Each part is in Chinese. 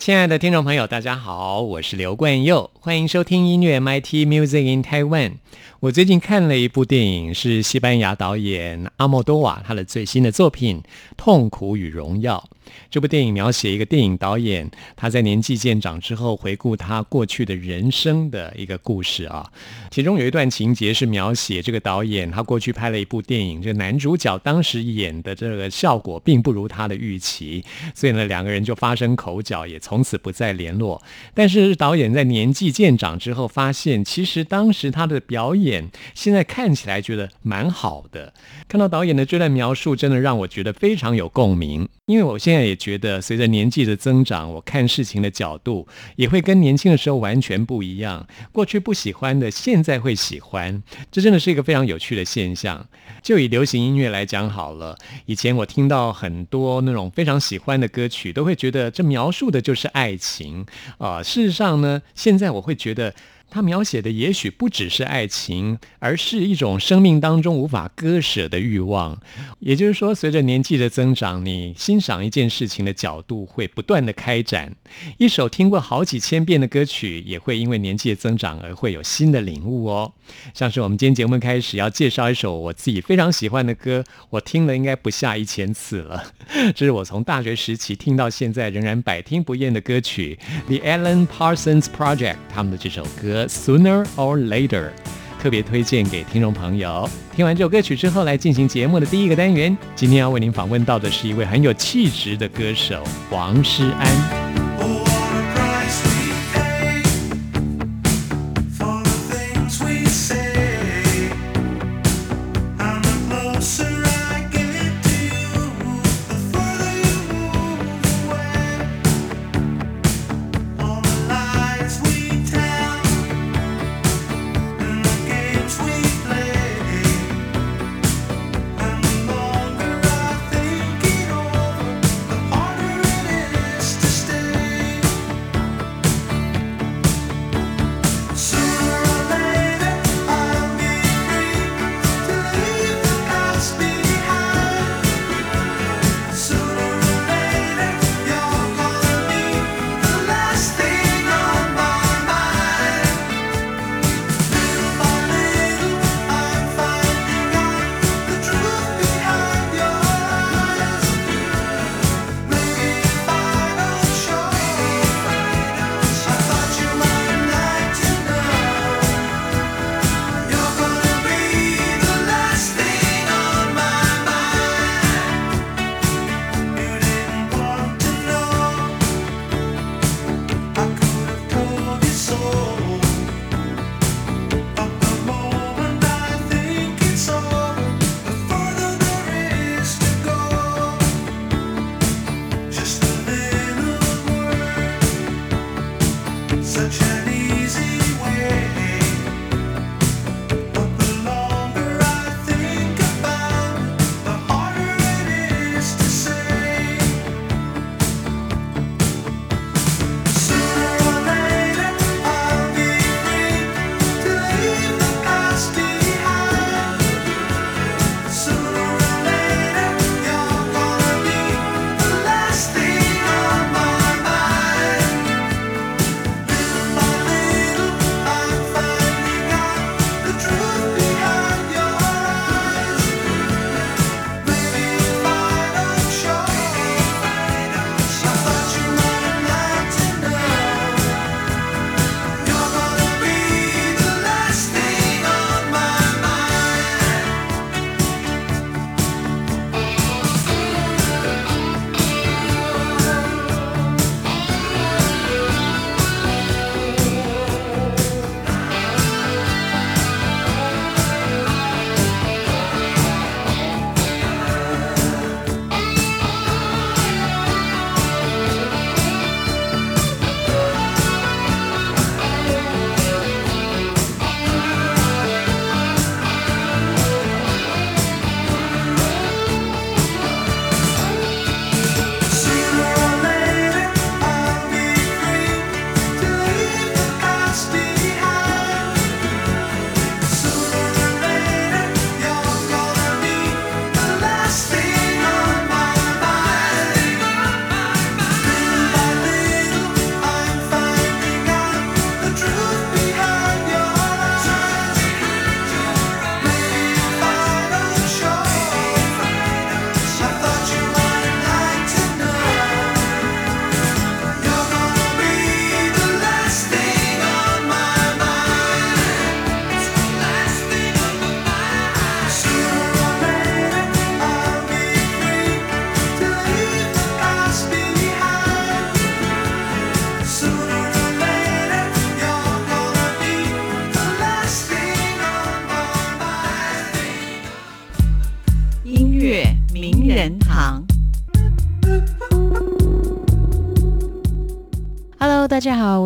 亲爱的听众朋友，大家好，我是刘冠佑，欢迎收听音乐 MIT Music in Taiwan。我最近看了一部电影，是西班牙导演阿莫多瓦他的最新的作品《痛苦与荣耀》。这部电影描写一个电影导演他在年纪渐长之后回顾他过去的人生的一个故事啊。其中有一段情节是描写这个导演他过去拍了一部电影，这男主角当时演的这个效果并不如他的预期，所以呢两个人就发生口角，也从此不再联络。但是导演在年纪渐长之后发现，其实当时他的表演。现在看起来觉得蛮好的，看到导演的这段描述，真的让我觉得非常有共鸣。因为我现在也觉得，随着年纪的增长，我看事情的角度也会跟年轻的时候完全不一样。过去不喜欢的，现在会喜欢，这真的是一个非常有趣的现象。就以流行音乐来讲好了，以前我听到很多那种非常喜欢的歌曲，都会觉得这描述的就是爱情啊。事实上呢，现在我会觉得。他描写的也许不只是爱情，而是一种生命当中无法割舍的欲望。也就是说，随着年纪的增长，你欣赏一件事情的角度会不断的开展。一首听过好几千遍的歌曲，也会因为年纪的增长而会有新的领悟哦。像是我们今天节目开始要介绍一首我自己非常喜欢的歌，我听了应该不下一千次了。这是我从大学时期听到现在仍然百听不厌的歌曲，The Alan Parsons Project 他们的这首歌。Sooner or later，特别推荐给听众朋友。听完这首歌曲之后，来进行节目的第一个单元。今天要为您访问到的是一位很有气质的歌手王诗安。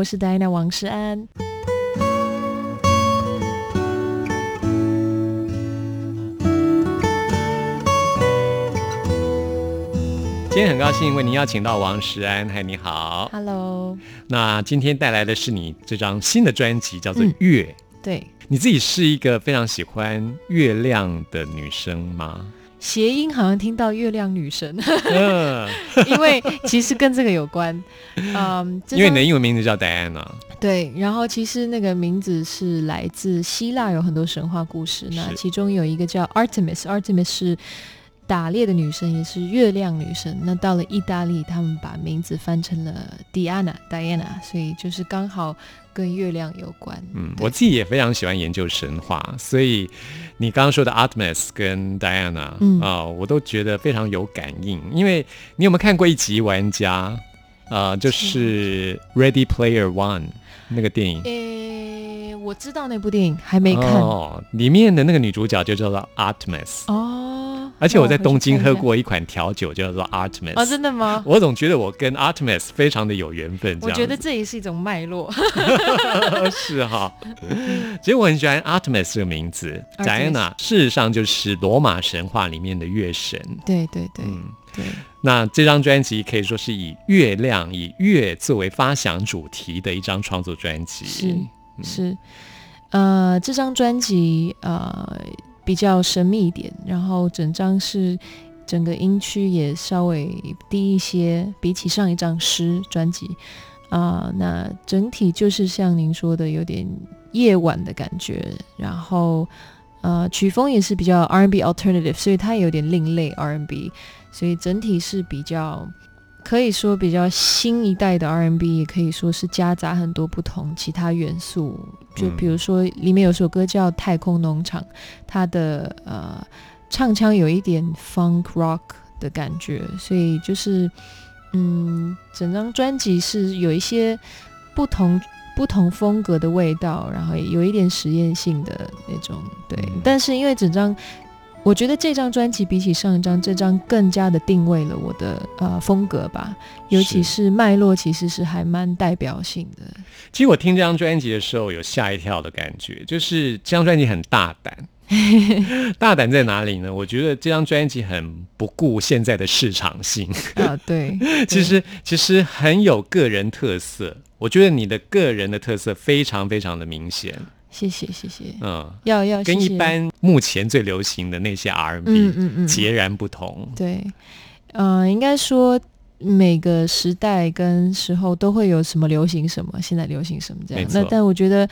我是戴安娜王诗安。今天很高兴为您邀请到王石安，嗨，你好，Hello。那今天带来的是你这张新的专辑，叫做《月》。对，你自己是一个非常喜欢月亮的女生吗？谐音好像听到月亮女神，因为其实跟这个有关。嗯，因为你的英文名字叫 Diana。对，然后其实那个名字是来自希腊，有很多神话故事。那其中有一个叫 Artemis，Artemis 是。打猎的女神也是月亮女神。那到了意大利，他们把名字翻成了 Diana Diana，所以就是刚好跟月亮有关。嗯，我自己也非常喜欢研究神话，所以你刚刚说的 Artemis 跟 Diana 啊，我都觉得非常有感应。因为你有没有看过一集《玩家》啊？就是《Ready Player One》那个电影。诶，我知道那部电影，还没看。哦，里面的那个女主角就叫做 Artemis。哦。而且我在东京喝过一款调酒，叫做 Artemis。哦，真的吗？我总觉得我跟 Artemis 非常的有缘分。我觉得这也是一种脉络。是哈。其实我很喜欢 Artemis 这个名字，Diana 事实上就是罗马神话里面的月神。对对对，嗯对。那这张专辑可以说是以月亮、以月作为发想主题的一张创作专辑。是是，呃，这张专辑呃。比较神秘一点，然后整张是整个音区也稍微低一些，比起上一张诗专辑啊，那整体就是像您说的，有点夜晚的感觉，然后呃曲风也是比较 R&B alternative，所以它也有点另类 R&B，所以整体是比较。可以说比较新一代的 R&B，也可以说是夹杂很多不同其他元素。就比如说，里面有首歌叫《太空农场》，它的呃唱腔有一点 funk rock 的感觉，所以就是嗯，整张专辑是有一些不同不同风格的味道，然后有一点实验性的那种。对，但是因为整张。我觉得这张专辑比起上一张，这张更加的定位了我的呃风格吧，尤其是脉络，其实是还蛮代表性的。其实我听这张专辑的时候，有吓一跳的感觉，就是这张专辑很大胆。大胆在哪里呢？我觉得这张专辑很不顾现在的市场性啊，对，其实其实很有个人特色。我觉得你的个人的特色非常非常的明显。谢谢谢谢，嗯，要要跟一般目前最流行的那些 R&B 嗯嗯嗯截然不同。对，嗯，应该说每个时代跟时候都会有什么流行什么，现在流行什么这样。那但我觉得，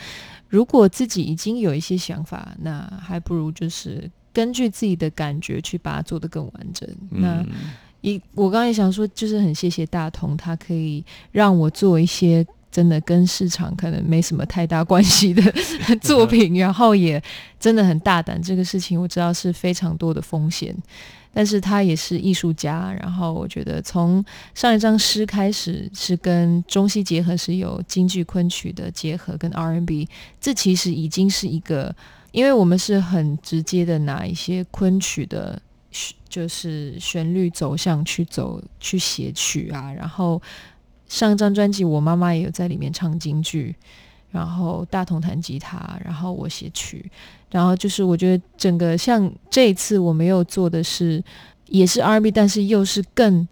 如果自己已经有一些想法，那还不如就是根据自己的感觉去把它做得更完整。那一我刚才也想说，就是很谢谢大同，他可以让我做一些。真的跟市场可能没什么太大关系的 作品，然后也真的很大胆。这个事情我知道是非常多的风险，但是他也是艺术家。然后我觉得从上一张诗开始是跟中西结合，是有京剧昆曲的结合，跟 R&B，这其实已经是一个，因为我们是很直接的拿一些昆曲的，就是旋律走向去走去写曲啊，然后。上一张专辑，我妈妈也有在里面唱京剧，然后大同弹吉他，然后我写曲，然后就是我觉得整个像这一次我没有做的是也是 R&B，但是又是更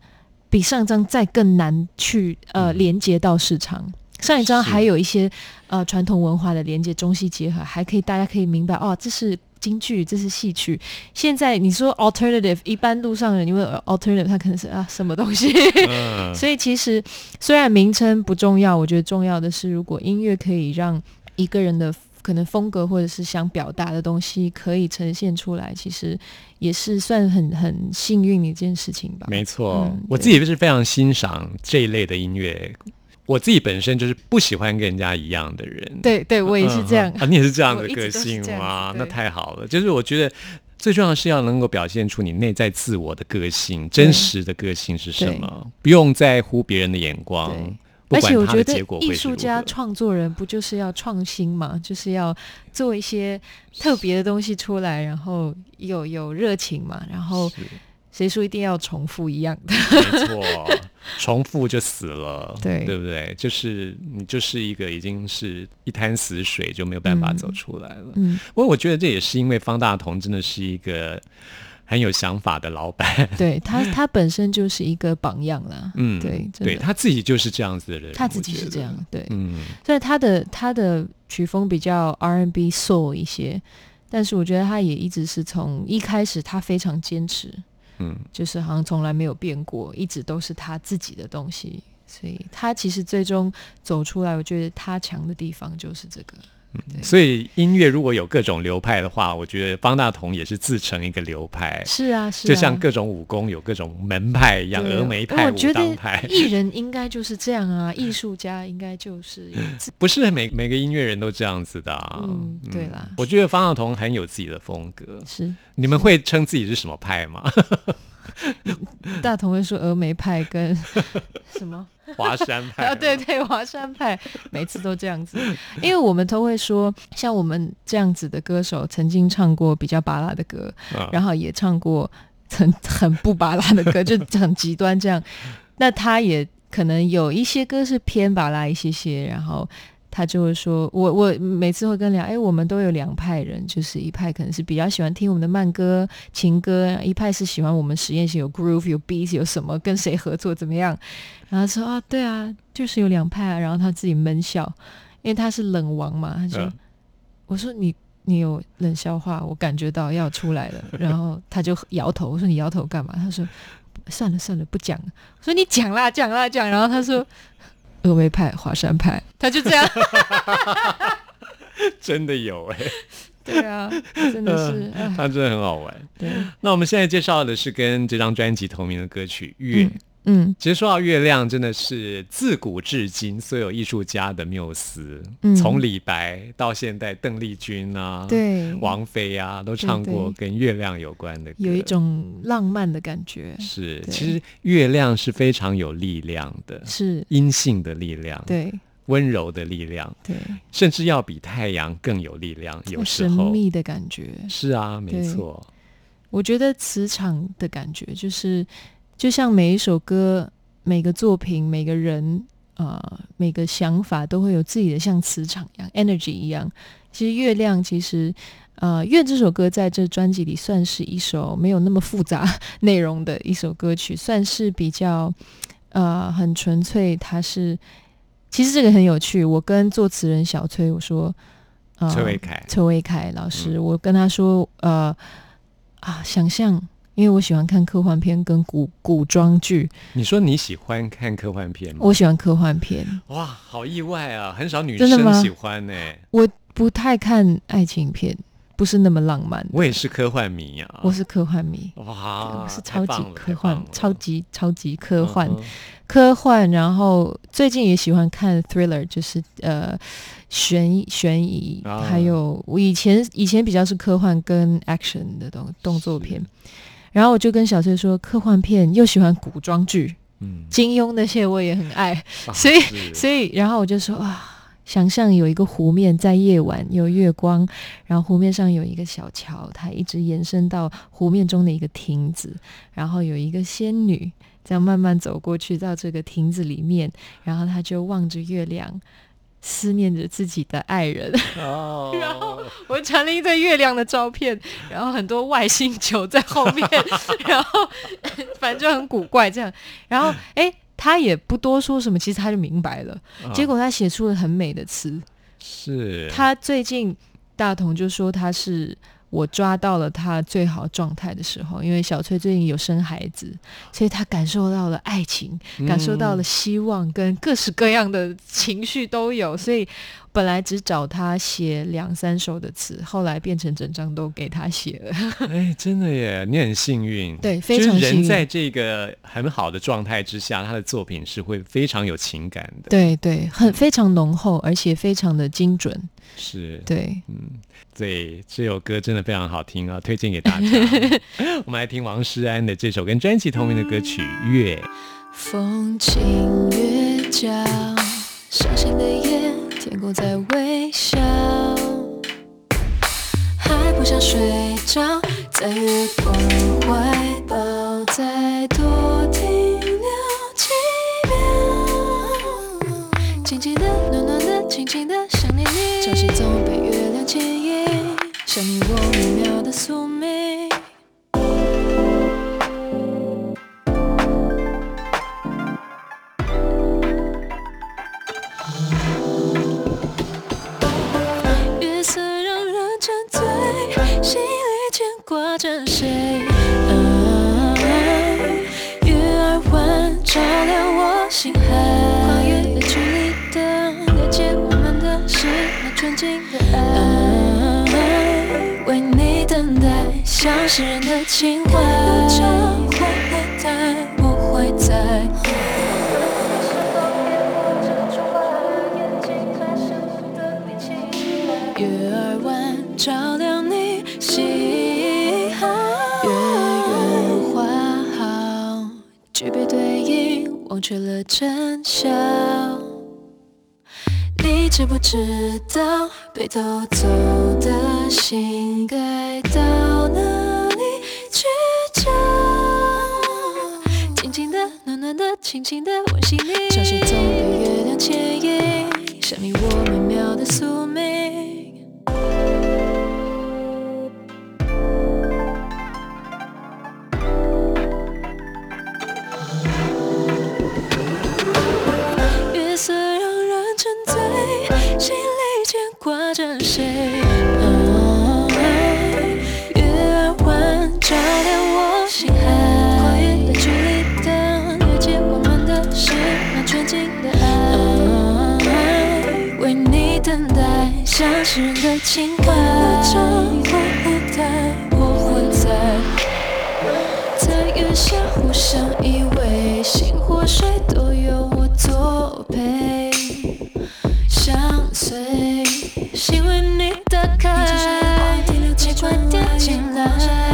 比上一张再更难去呃连接到市场。上一张还有一些呃传统文化的连接，中西结合，还可以大家可以明白哦，这是。京剧这是戏曲，现在你说 alternative，一般路上人因为 alternative，他可能是啊什么东西，所以其实虽然名称不重要，我觉得重要的是，如果音乐可以让一个人的可能风格或者是想表达的东西可以呈现出来，其实也是算很很幸运的一件事情吧。没错，我自己是非常欣赏这一类的音乐。我自己本身就是不喜欢跟人家一样的人，对对，我也是这样。啊，你也是这样的 个性吗？那太好了，就是我觉得最重要的是要能够表现出你内在自我的个性，真实的个性是什么，不用在乎别人的眼光，而且我觉得艺术家、创作人不就是要创新嘛，就是要做一些特别的东西出来，然后有有热情嘛，然后。谁说一定要重复一样的？没错，重复就死了，对对不对？就是你就是一个已经是一滩死水，就没有办法走出来了。嗯，不过我觉得这也是因为方大同真的是一个很有想法的老板，对他 他本身就是一个榜样啦。嗯，对，对他自己就是这样子的人，他自己是这样，对，嗯，所以他的他的曲风比较 R&B soul 一些，但是我觉得他也一直是从一开始他非常坚持。嗯，就是好像从来没有变过，一直都是他自己的东西，所以他其实最终走出来，我觉得他强的地方就是这个。所以音乐如果有各种流派的话，我觉得方大同也是自成一个流派。是啊，是啊就像各种武功有各种门派一样，峨眉派、武当派。艺人应该就是这样啊，艺术家应该就是不是每每个音乐人都这样子的。嗯，对啦，我觉得方大同很有自己的风格。是，你们会称自己是什么派吗？大同会说峨眉派跟什么？华山派啊，对对，华山派每次都这样子，因为我们都会说，像我们这样子的歌手，曾经唱过比较巴拉的歌，然后也唱过很很不巴拉的歌，就很极端这样。那他也可能有一些歌是偏巴拉一些些，然后。他就会说，我我每次会跟聊，哎，我们都有两派人，就是一派可能是比较喜欢听我们的慢歌、情歌，一派是喜欢我们实验性有 groove、有 beat、有什么跟谁合作怎么样。然后说啊，对啊，就是有两派啊。然后他自己闷笑，因为他是冷王嘛。他说，我说你你有冷笑话，我感觉到要出来了。然后他就摇头，我说你摇头干嘛？他说算了算了，不讲了。我说你讲啦讲啦讲。然后他说。峨眉派、华山派，他就这样，真的有哎，对啊，真的是，他真的很好玩。对，那我们现在介绍的是跟这张专辑同名的歌曲《月》。嗯，其实说到月亮，真的是自古至今所有艺术家的缪斯。嗯，从李白到现代，邓丽君啊，对，王菲啊，都唱过跟月亮有关的歌，有一种浪漫的感觉。是，其实月亮是非常有力量的，是阴性的力量，对，温柔的力量，对，甚至要比太阳更有力量。有时候神秘的感觉，是啊，没错。我觉得磁场的感觉就是。就像每一首歌、每个作品、每个人啊、每个想法，都会有自己的像磁场一样、energy 一样。其实《月亮》其实，呃，《月》这首歌在这专辑里算是一首没有那么复杂内容的一首歌曲，算是比较呃很纯粹。它是其实这个很有趣。我跟作词人小崔我说，崔维凯，崔维凯老师，我跟他说，呃啊，想象。因为我喜欢看科幻片跟古古装剧。你说你喜欢看科幻片吗？我喜欢科幻片。哇，好意外啊！很少女生喜欢呢。我不太看爱情片，不是那么浪漫。我也是科幻迷啊。我是科幻迷。哇，我是超级科幻，超级超级科幻，科幻。然后最近也喜欢看 thriller，就是呃悬悬疑，还有我以前以前比较是科幻跟 action 的动动作片。然后我就跟小崔说，科幻片又喜欢古装剧，嗯，金庸那些我也很爱，所以所以，然后我就说啊，想象有一个湖面在夜晚有月光，然后湖面上有一个小桥，它一直延伸到湖面中的一个亭子，然后有一个仙女这样慢慢走过去到这个亭子里面，然后她就望着月亮。思念着自己的爱人，然后我传了一堆月亮的照片，然后很多外星球在后面，然后反正就很古怪这样。然后哎，他也不多说什么，其实他就明白了。结果他写出了很美的词。是他最近大同就说他是。我抓到了他最好状态的时候，因为小崔最近有生孩子，所以他感受到了爱情，感受到了希望，跟各式各样的情绪都有，所以。本来只找他写两三首的词，后来变成整张都给他写了。哎，真的耶，你很幸运。对，非常幸运。人在这个很好的状态之下，他的作品是会非常有情感的。对对，很非常浓厚，而且非常的精准。是，对，嗯，对，这首歌真的非常好听啊，推荐给大家。我们来听王诗安的这首跟专辑同名的歌曲《月》。风轻月娇，伤心的夜。天空在微笑，还不想睡着，在月光怀抱，再多停留几秒，静静的，暖暖的，轻轻的想念你。潮汐中被月亮牵引，想你我美妙的宿命。挂着谁 ah 月儿弯照亮我心海。跨越了距离的了解我们的是那纯净的爱为你等待像是人的情怀。不着火还在不会在却了真相。你知不知道，被偷走的心该到哪里去找？静静的、暖暖的、轻轻的温馨你。潮汐总被月亮牵引，像你我美妙的宿命。心里牵挂着谁？月儿弯，照亮我心海。跨越的距离，的越界，我们的是那纯净的爱。为你等待，像诗人的情怀。不会待，我会在。在月下互相依偎，星或水都有我作陪，进来。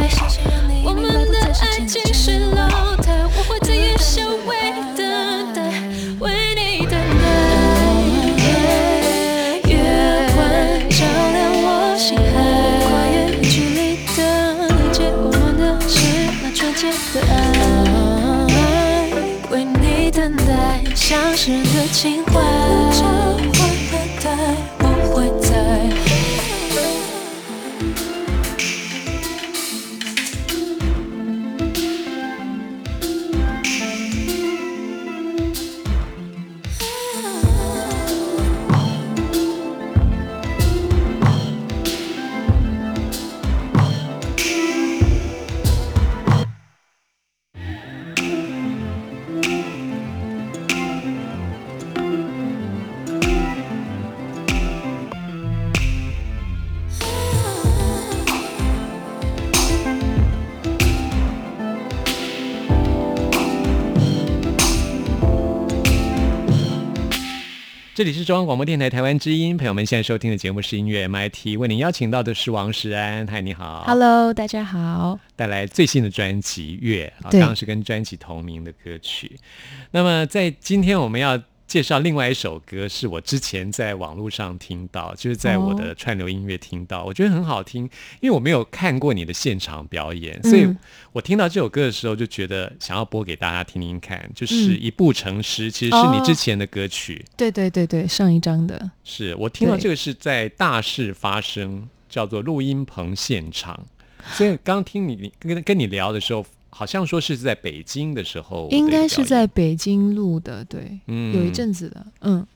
这里是中央广播电台台湾之音，朋友们现在收听的节目是音乐 MIT，为您邀请到的是王石安，嗨，你好，Hello，大家好，带来最新的专辑《月》，啊，刚刚是跟专辑同名的歌曲。那么在今天我们要。介绍另外一首歌，是我之前在网络上听到，就是在我的串流音乐听到，我觉得很好听。因为我没有看过你的现场表演，所以我听到这首歌的时候就觉得想要播给大家听听看。就是一步成诗，其实是你之前的歌曲。对对对对，上一张的。是我听到这个是在大事发生，叫做录音棚现场。所以刚听你跟跟你聊的时候。好像说是在北京的时候，应该是在北京录的，对，嗯，有一阵子的，嗯。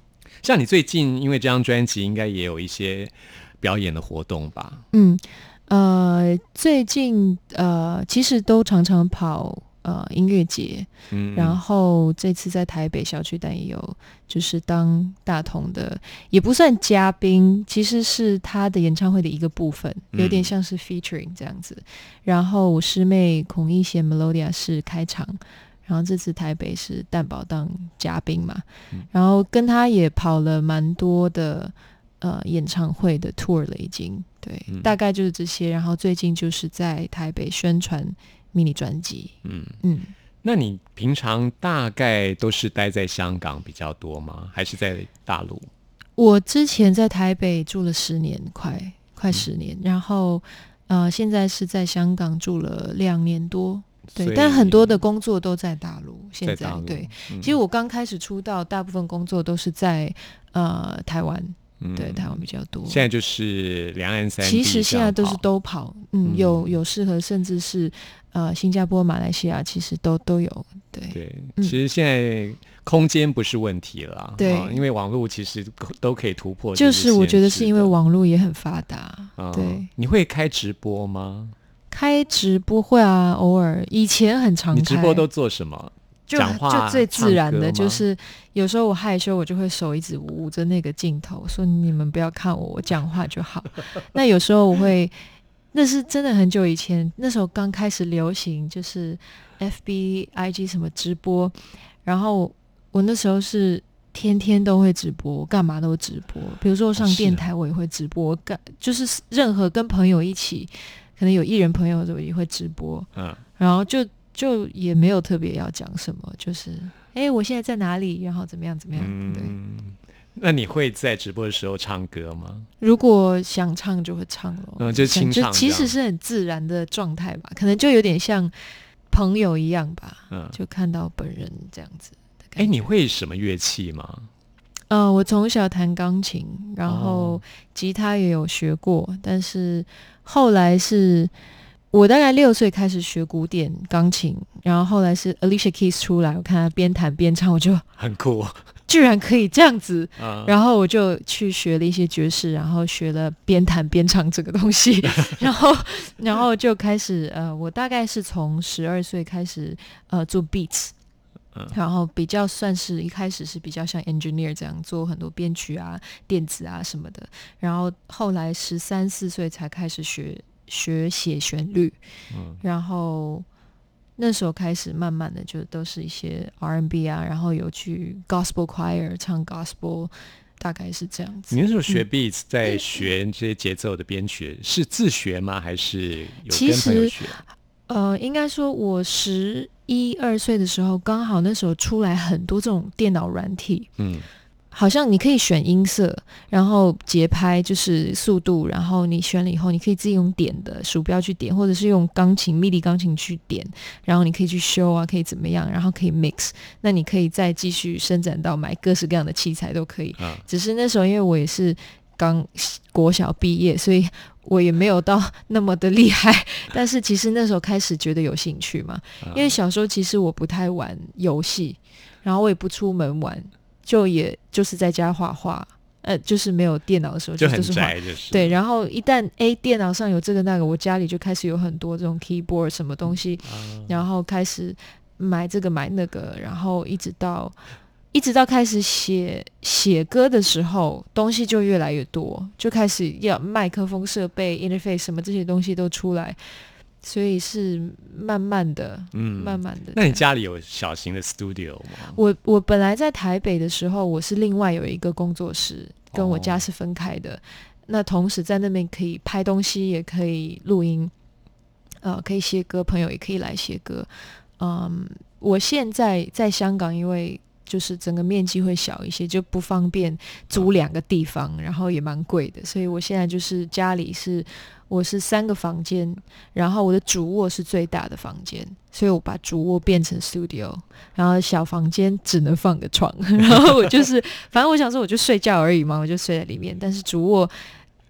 像你最近因为这张专辑，应该也有一些表演的活动吧？嗯，呃，最近呃，其实都常常跑。呃，音乐节，嗯，然后这次在台北小区但也有，就是当大同的，也不算嘉宾，其实是他的演唱会的一个部分，有点像是 featuring 这样子。然后我师妹孔一贤 Melodia 是开场，然后这次台北是蛋宝当嘉宾嘛，然后跟他也跑了蛮多的呃演唱会的 tour 了，已经对，大概就是这些。然后最近就是在台北宣传。迷你专辑，嗯。嗯，那你平常大概都是待在香港比较多吗？还是在大陆？我之前在台北住了十年，快快十年，然后呃，现在是在香港住了两年多，对，但很多的工作都在大陆。现在对，其实我刚开始出道，大部分工作都是在呃台湾，对台湾比较多。现在就是两岸三，其实现在都是都跑，嗯，有有适合，甚至是呃新加坡、马来西亚，其实都都有。对对，其实现在空间不是问题了，对，因为网络其实都可以突破。就是我觉得是因为网络也很发达。对，你会开直播吗？开直播会啊，偶尔以前很常。你直播都做什么？讲话就最自然的，就是有时候我害羞，我就会手一直捂着那个镜头，说你们不要看我，我讲话就好。那有时候我会，那是真的很久以前，那时候刚开始流行，就是 F B I G 什么直播，然后我那时候是天天都会直播，干嘛都直播。比如说上电台，我也会直播，干就是任何跟朋友一起。可能有艺人朋友的也会直播，嗯，然后就就也没有特别要讲什么，就是哎，我现在在哪里，然后怎么样怎么样，对。那你会在直播的时候唱歌吗？如果想唱就会唱了，嗯，就清唱，其实是很自然的状态吧，可能就有点像朋友一样吧，嗯，就看到本人这样子。哎，你会什么乐器吗？嗯，我从小弹钢琴，然后吉他也有学过，但是。后来是我大概六岁开始学古典钢琴，然后后来是 Alicia Keys 出来，我看他边弹边唱，我就很酷，居然可以这样子，然后我就去学了一些爵士，然后学了边弹边唱这个东西，然后然后就开始呃，我大概是从十二岁开始呃做 beats。然后比较算是一开始是比较像 engineer 这样做很多编曲啊、电子啊什么的，然后后来十三四岁才开始学学写旋律，嗯，然后那时候开始慢慢的就都是一些 R&B 啊，然后有去 gospel choir 唱 gospel，大概是这样子。你那时候学 beats 在学这些节奏的编曲是自学吗？还是有跟朋友学？呃，应该说我十。一二岁的时候，刚好那时候出来很多这种电脑软体，嗯，好像你可以选音色，然后节拍就是速度，然后你选了以后，你可以自己用点的鼠标去点，或者是用钢琴 MIDI 钢琴去点，然后你可以去修啊，可以怎么样，然后可以 mix，那你可以再继续伸展到买各式各样的器材都可以。只是那时候因为我也是刚国小毕业，所以。我也没有到那么的厉害，但是其实那时候开始觉得有兴趣嘛，因为小时候其实我不太玩游戏，然后我也不出门玩，就也就是在家画画，呃，就是没有电脑的时候就很宅，就是对。然后一旦诶电脑上有这个那个，我家里就开始有很多这种 keyboard 什么东西，然后开始买这个买那个，然后一直到。一直到开始写写歌的时候，东西就越来越多，就开始要麦克风设备、interface 什么这些东西都出来，所以是慢慢的，嗯，慢慢的。那你家里有小型的 studio 吗？我我本来在台北的时候，我是另外有一个工作室，跟我家是分开的。那同时在那边可以拍东西，也可以录音，呃，可以写歌，朋友也可以来写歌。嗯，我现在在香港，因为就是整个面积会小一些，就不方便租两个地方，然后也蛮贵的。所以我现在就是家里是我是三个房间，然后我的主卧是最大的房间，所以我把主卧变成 studio，然后小房间只能放个床，然后我就是反正我想说我就睡觉而已嘛，我就睡在里面。但是主卧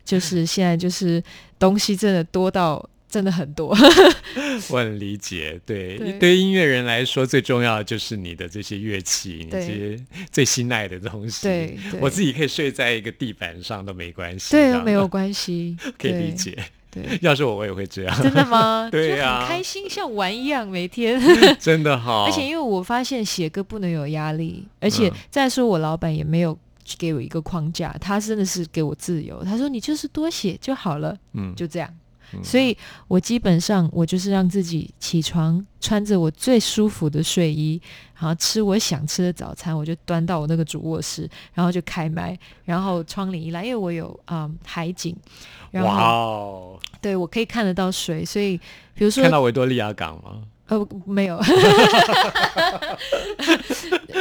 就是现在就是东西真的多到。真的很多，我很理解。对，对音乐人来说，最重要的就是你的这些乐器，你这些最心爱的东西。对，我自己可以睡在一个地板上都没关系，对，没有关系，可以理解。对，要是我，我也会这样。真的吗？对呀，很开心，像玩一样，每天。真的好。而且因为我发现写歌不能有压力，而且再说我老板也没有给我一个框架，他真的是给我自由。他说你就是多写就好了，嗯，就这样。所以，我基本上我就是让自己起床，穿着我最舒服的睡衣，然后吃我想吃的早餐，我就端到我那个主卧室，然后就开麦，然后窗帘一拉，因为我有啊海景，然后，对我可以看得到水，所以比如说看到维多利亚港吗？呃，没有，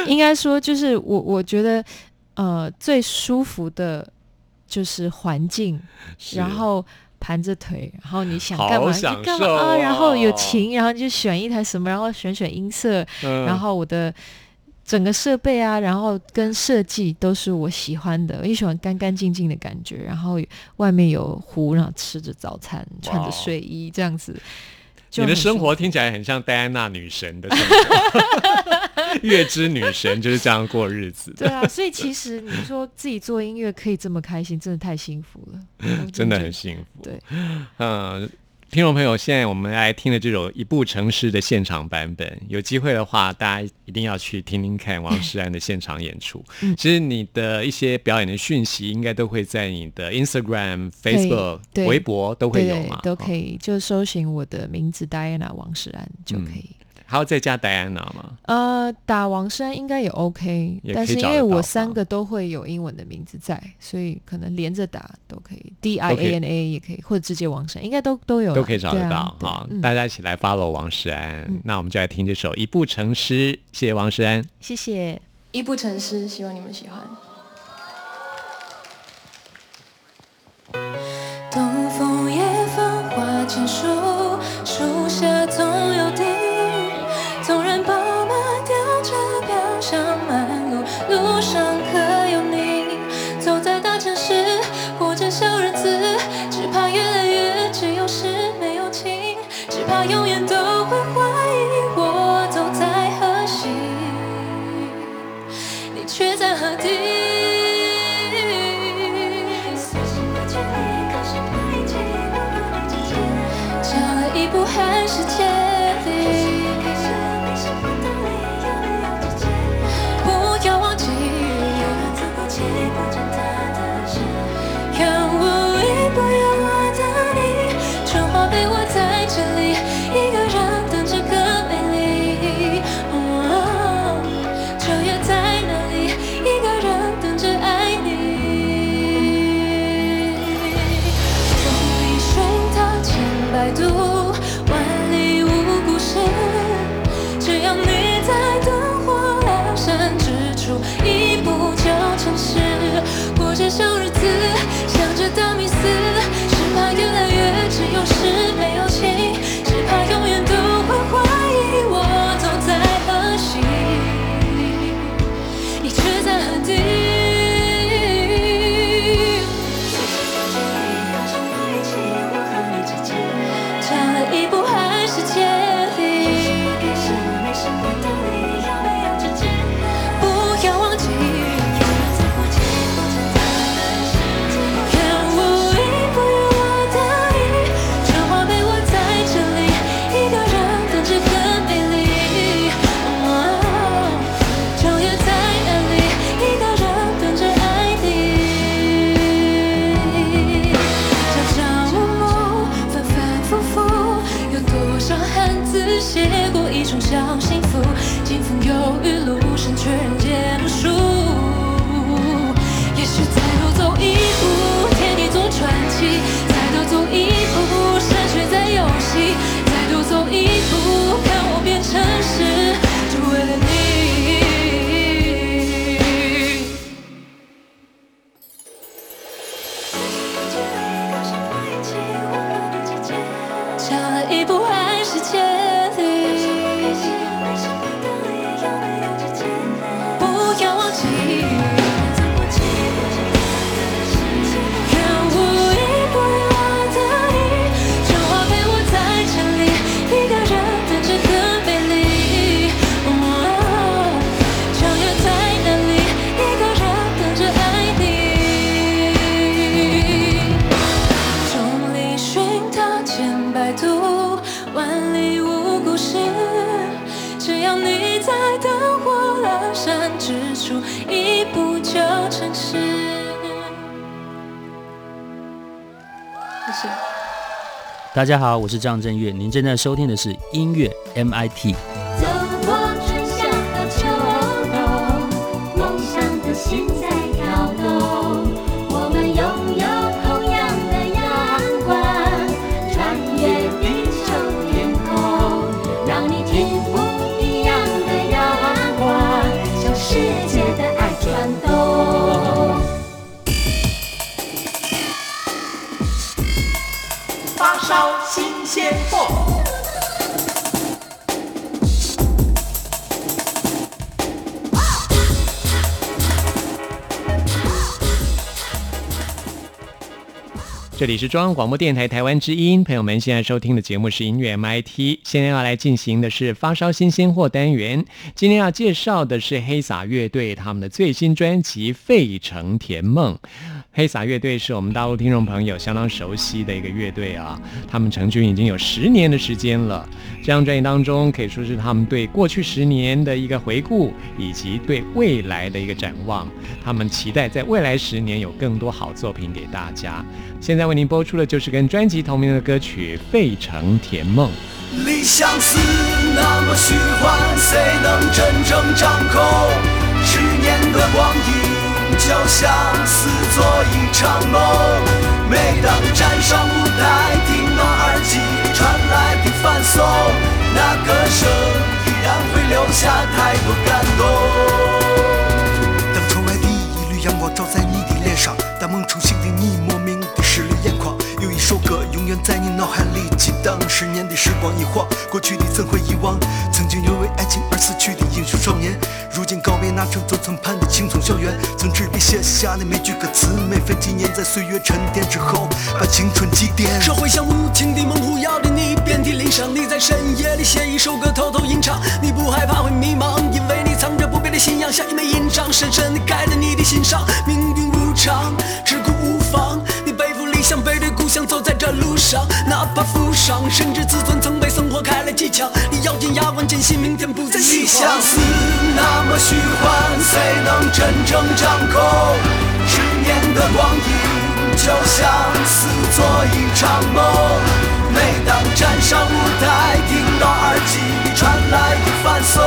应该说就是我我觉得呃最舒服的就是环境，然后。盘着腿，然后你想干嘛？就干嘛啊，然后有琴，然后就选一台什么，然后选选音色，然后我的整个设备啊，然后跟设计都是我喜欢的，我也喜欢干干净净的感觉，然后外面有湖，然后吃着早餐，穿着睡衣这样子。你的生活听起来很像戴安娜女神的生活，月之女神就是这样过日子。对啊，所以其实你说自己做音乐可以这么开心，真的太幸福了，真的很幸福。对，嗯。听众朋友，现在我们来听的这首《一部城市》的现场版本，有机会的话，大家一定要去听听看王诗安的现场演出。其实你的一些表演的讯息，应该都会在你的 Instagram、Facebook、微博都会有嘛，都可以，就搜寻我的名字 Diana 王诗安就可以。还要再加戴安娜吗？呃，打王山应该也 OK，但是因为我三个都会有英文的名字在，所以可能连着打都可以，D I A N A 也可以，或者直接王山，应该都都有，都可以找得到。好，大家一起来 follow 王诗安，那我们就来听这首《一步成诗》，谢谢王诗安，谢谢《一步成诗》，希望你们喜欢。东风夜放花千树，树下总有大家好，我是张震岳，您正在收听的是音乐 MIT。里是中央广播电台台湾之音，朋友们现在收听的节目是音乐 MIT，现在要来进行的是发烧新鲜货单元。今天要介绍的是黑撒乐队他们的最新专辑《费城甜梦》。黑撒乐队是我们大陆听众朋友相当熟悉的一个乐队啊，他们成军已经有十年的时间了。这张专辑当中可以说是他们对过去十年的一个回顾，以及对未来的一个展望。他们期待在未来十年有更多好作品给大家。现在为您播出的就是跟专辑同名的歌曲《费城甜梦》。理想是那么虚幻，谁能真正掌控？十年的光阴。就像似做一场梦，每当站上舞台，听到耳机传来的反送，那歌声依然会留下太多感动。当窗外第一缕阳光照在你的脸上，当梦初醒的你莫名的湿了眼眶，有一首歌永远在你脑海里激荡。十年的时光一晃，过去的怎会遗忘？曾经因为爱情而死去的英雄少年。如今告别那层层层盼的青葱校园，曾执笔写下的每句歌词，每分纪念在岁月沉淀之后，把青春祭奠。社会像无情的猛虎，咬着你遍体鳞伤。你在深夜里写一首歌，偷偷吟唱。你不害怕会迷茫，因为你藏着不变的信仰，像一枚印章，深深地盖在你的心上。命运无常，只顾。想，背对故乡，走在这路上，哪怕负伤，甚至自尊曾被生活开了几枪。你咬紧牙关，坚信明天不再理想是那。那么虚幻，谁能真正掌控？十年的光阴，就像是做一场梦。每当站上舞台，听到耳机里传来的反送，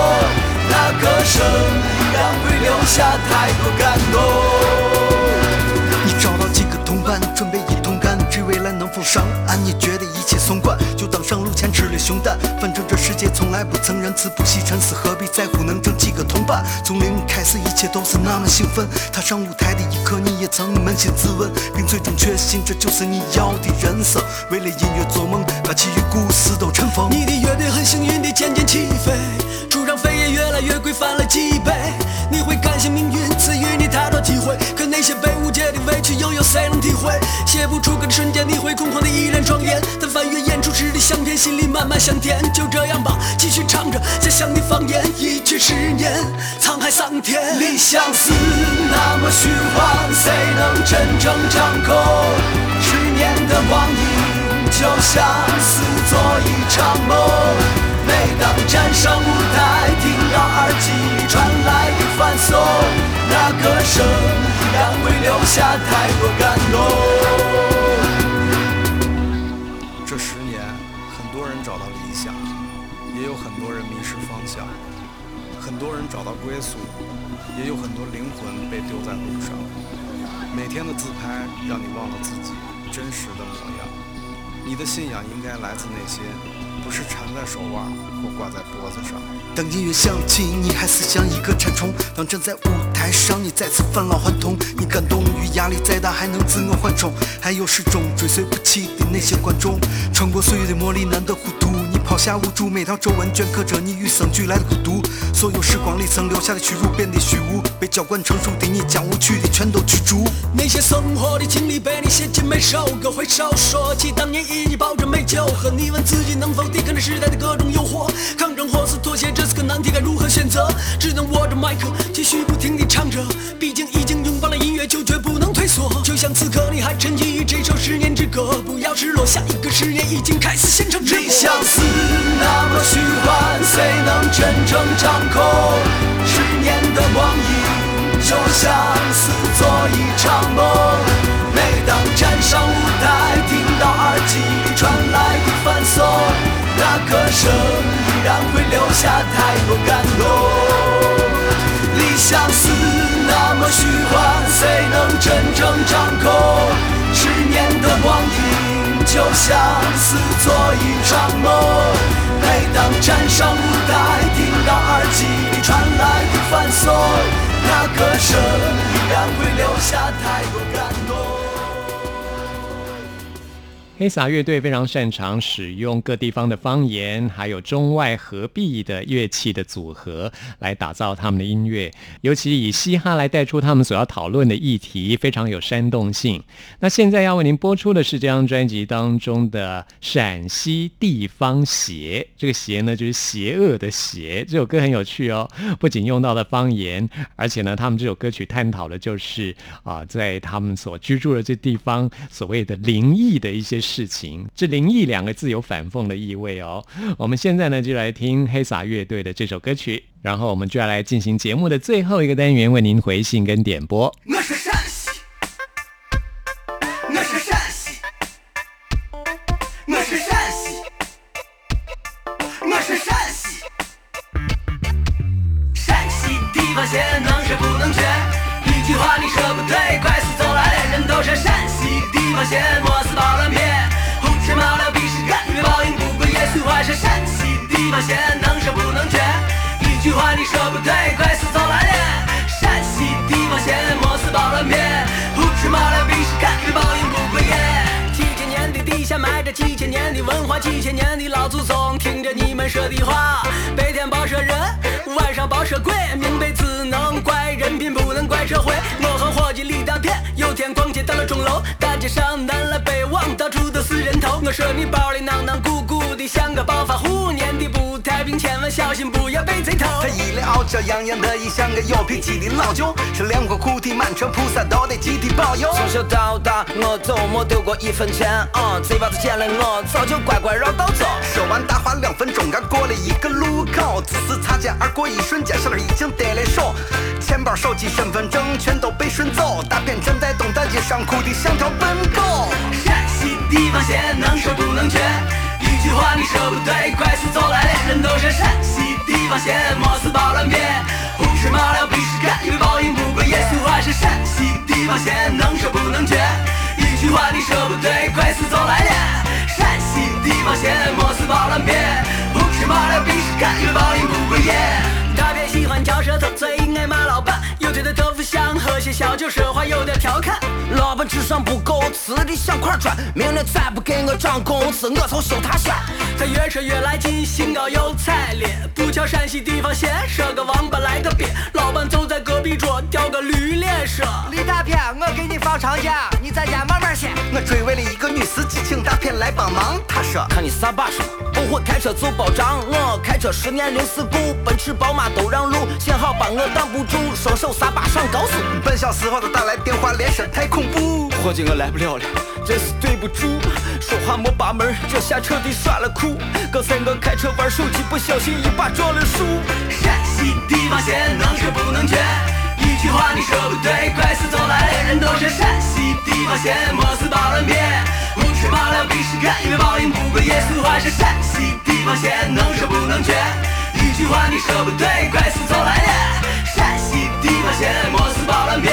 那歌声依然会留下太多感动。只未来能否上岸？你觉得一切松惯，就当上路前吃了熊胆。反正这世界从来不曾仁慈，不惜沉思，何必在乎能挣几个同伴？从零开始，一切都是那么兴奋。踏上舞台的一刻，你也曾扪心自问，并最终确信这就是你要的人生。为了音乐做梦，把其余故事都尘封。你的乐队很幸运地渐渐起飞，出场费也越来越贵，翻了几倍。你会感谢命运赐予你太多机会，可那些被误解的委屈，又有谁能体会？写不出歌的瞬间，你会空旷的依然庄严。但翻阅演出时的相片，心里慢慢想甜。就这样吧，继续唱着家乡的方言。一去十年，沧海桑田。理想是那么虚幻，谁能真正掌控？十年的光阴，就像似做一场梦。每当站上舞台，听到耳机里传来的反送，那歌声依然会留下太多感动。这十年，很多人找到理想，也有很多人迷失方向很多人找到归宿，也有很多灵魂被丢在路上。每天的自拍让你忘了自己真实的模样。你的信仰应该来自那些，不是缠在手腕或挂在脖子上。当音乐响起，你还似像一个馋虫。当站在舞台上，你再次返老还童。你感动于压力再大，还能自我缓冲。还有始终追随不弃的那些观众，穿过岁月的磨砺，难得糊涂。抛下无助，每条皱纹镌刻着你与生俱来的孤独。所有时光里曾留下的屈辱变得虚无，被浇灌成熟的你将无趣的全都驱逐。那些生活的经历被你写进每首歌，回首说起当年一起抱着美酒喝。你问自己能否抵抗这时代的各种诱惑？抗争或是妥协，这是个难题，该如何选择？只能握着麦克，继续不停地唱着。毕竟已经拥抱了音乐，就绝不能退缩。就像此刻你还沉浸于这首十年之歌，不要失落，下一个十年已经开始现场直播。那么虚幻，谁能真正掌控？十年的光阴，就像是做一场梦。每当站上舞台，听到耳机传来的反送，那歌声依然会留下太多感动。理想是那么虚幻，谁能真正掌控？十年的光阴，就像是做一场梦。每当站上舞台，听到耳机里传来的反送，那歌声依然会留下太多感动。黑撒乐队非常擅长使用各地方的方言，还有中外合璧的乐器的组合来打造他们的音乐。尤其以嘻哈来带出他们所要讨论的议题，非常有煽动性。那现在要为您播出的是这张专辑当中的《陕西地方邪》，这个“邪”呢就是邪恶的“邪”。这首歌很有趣哦，不仅用到了方言，而且呢，他们这首歌曲探讨的就是啊，在他们所居住的这地方所谓的灵异的一些。事情，这“灵异”两个字有反讽的意味哦。我们现在呢，就来听黑撒乐队的这首歌曲，然后我们就要来进行节目的最后一个单元，为您回信跟点播。先能说不能绝，一句话你说不对，怪事走来了。陕西地方县莫是暴乱片，胡吃麻了必是看与报应不归耶。几千年的地下埋着几千年的文化，几千年的老祖宗听着你们说的话，白天报社人，晚上报社鬼，明白只能怪人品，不能怪社会。我和伙计李大骗，有天逛街到了钟楼，大街上南来北往，到处都是人头。我说你包里囊囊鼓鼓的，像个暴发户，年的不。千万小心，不要被贼偷。他一脸傲娇，洋洋得意，像个有脾气的老九。是两块苦地，满城菩萨都得集体保佑。从小到大，我都没丢过一分钱。啊，贼把子见了，我早就乖乖绕道走。说完大话两分钟，刚过了一个路口，只是擦肩而过，一瞬间，小孩已经得了手。钱包、手机、身份证全都被顺走，大便站在东大街上，哭的像条笨狗。陕西地方县，能说不能缺。一句话你说不对，怪事走来的人都是陕西地方县，莫是暴乱别，胡吃麻了必是干，因为报应不归耶。俗话是陕西地方县，能说不能绝。一句话你说不对，怪事走来的陕西地方县，莫是暴乱别，胡吃麻了必是干，因为报应不归耶。大别喜欢嚼舌头，最爱骂老板，有嘴的豆腐香，喝些小酒，说话有点调侃。老板智商不够，吃的像块砖。明年再不给我涨工资，我从修他山。他越扯越来劲，兴高又彩烈。不瞧陕西地方闲，说个王八来个鳖。老板就在隔壁桌，叼个驴脸说：李大片，我给你放长假，你在家慢慢歇。我追尾了一个女司机，请大片来帮忙。他说：看你啥把式，不会开车就包账。我开车十年零事故，奔驰宝马都让路。幸好把我挡不住，双手撒把上高速。半小时后他打来电话，连声太恐怖。伙计，我来不了了，真是对不住。说话没把门，这下彻底耍了酷。刚才我开车玩手机，不小心一把撞了树。陕西地方县，能说不能绝。一句话你说不对，怪事走来的人都是陕西地方县，莫是暴乱别。胡吃麻了必是干，因为报应不归耶。俗话是陕西地方县，能说不能绝。一句话你说不对，怪事走来的陕西地方县，莫是暴乱别。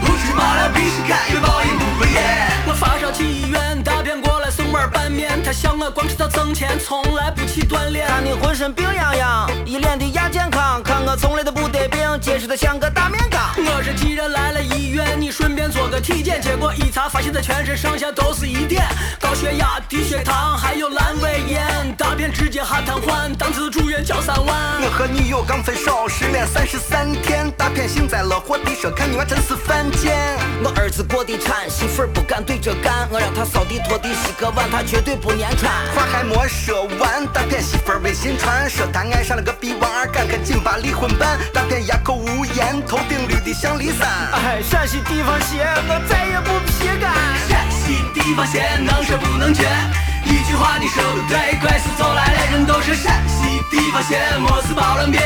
胡吃麻了必是干，因为报应不归耶。我发烧去医院，大片过来送碗拌面。他笑我光知道挣钱，从来不去锻炼。看你浑身病殃殃，一脸的亚健康。看我从来都不得病，结实的像个大面缸。我是既然来了医院，你顺便做个体检。结果一查，发现他全身上下都是一点高血压、低血糖，还有阑尾炎。大便直接哈瘫痪，当时住院交三万。我和女友刚分手，失恋三十三天。大片幸灾乐祸地说：“看你娃真是犯贱。”我儿子过地产，媳妇不敢对着干。我让他扫地拖地洗个碗，他绝对不粘穿。话还没说完，大片媳妇儿微信传说他爱上了个比王二，赶紧把离婚办。大片哑口无言，头顶绿的像骊山。哎，陕西地方鞋，我再也不皮干。陕西地方鞋，能说不能绝。一句话你说不对，怪事走来的人都是陕西地方鞋，莫是暴乱别。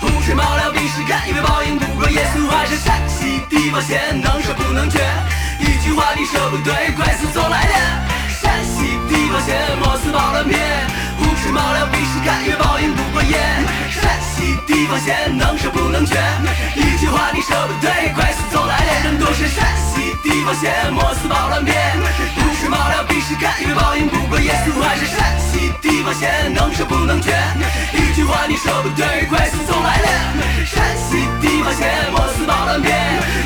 胡吹冒了必是干，因为报应不过耶。俗话是陕西地方鞋，能说不能绝。一句话你说不对，怪事走来胡吹冒了必是干，因为报应不归耶。陕西地方县，能说不能绝。一句话你说不对，快速走来的人都是陕西地方县，莫是暴乱别。胡吹冒了必是干，因为报应不归耶。俗话是陕西地方县，能说不能绝。一句话你说不对，快速走来的陕西地方县，莫是暴乱别。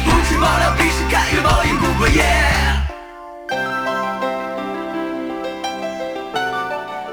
胡吹冒了必是干，因为报应不归耶。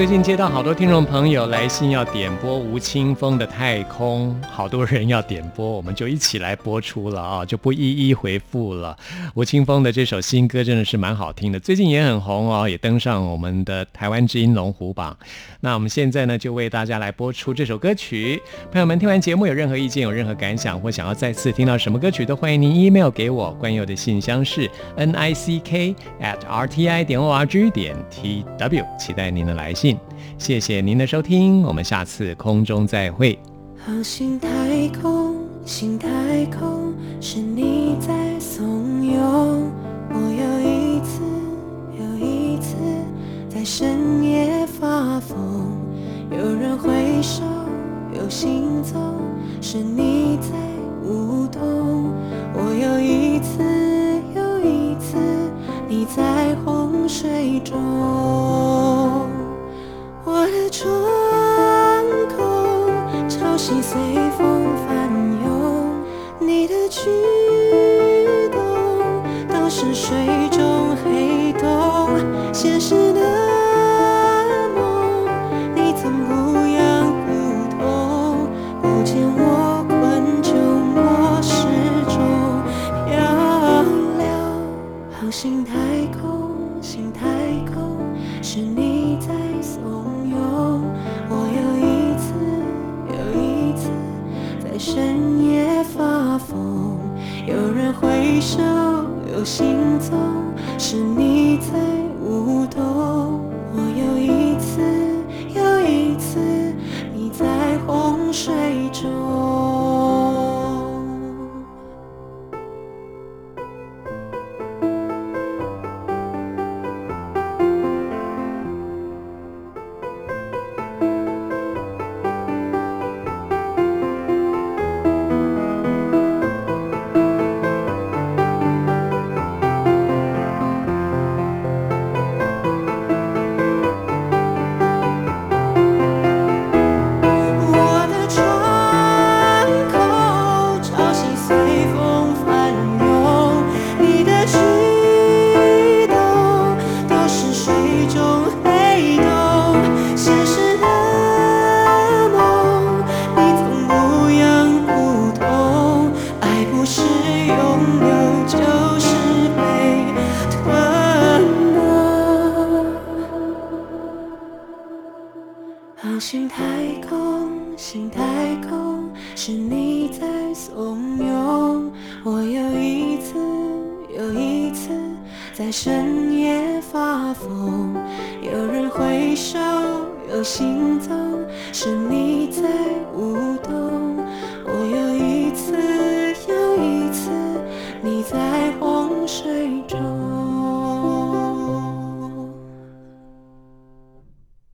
最近接到好多听众朋友来信，要点播吴青峰的《太空》，好多人要点播，我们就一起来播出了啊，就不一一回复了。吴青峰的这首新歌真的是蛮好听的，最近也很红哦，也登上我们的台湾之音龙虎榜。那我们现在呢，就为大家来播出这首歌曲。朋友们听完节目有任何意见、有任何感想，或想要再次听到什么歌曲，都欢迎您 email 给我。关有的信箱是 n i c k at r t i 点 o r g 点 t w，期待您的来信。谢谢您的收听，我们下次空中再会。航行太空，行太空，是你在怂恿我又一次又一次在深夜发疯。有人挥手，有行走，是你在舞动。我又一次又一次，你在洪水中。窗口，潮汐随风翻涌，你的举动都是水有行踪，是你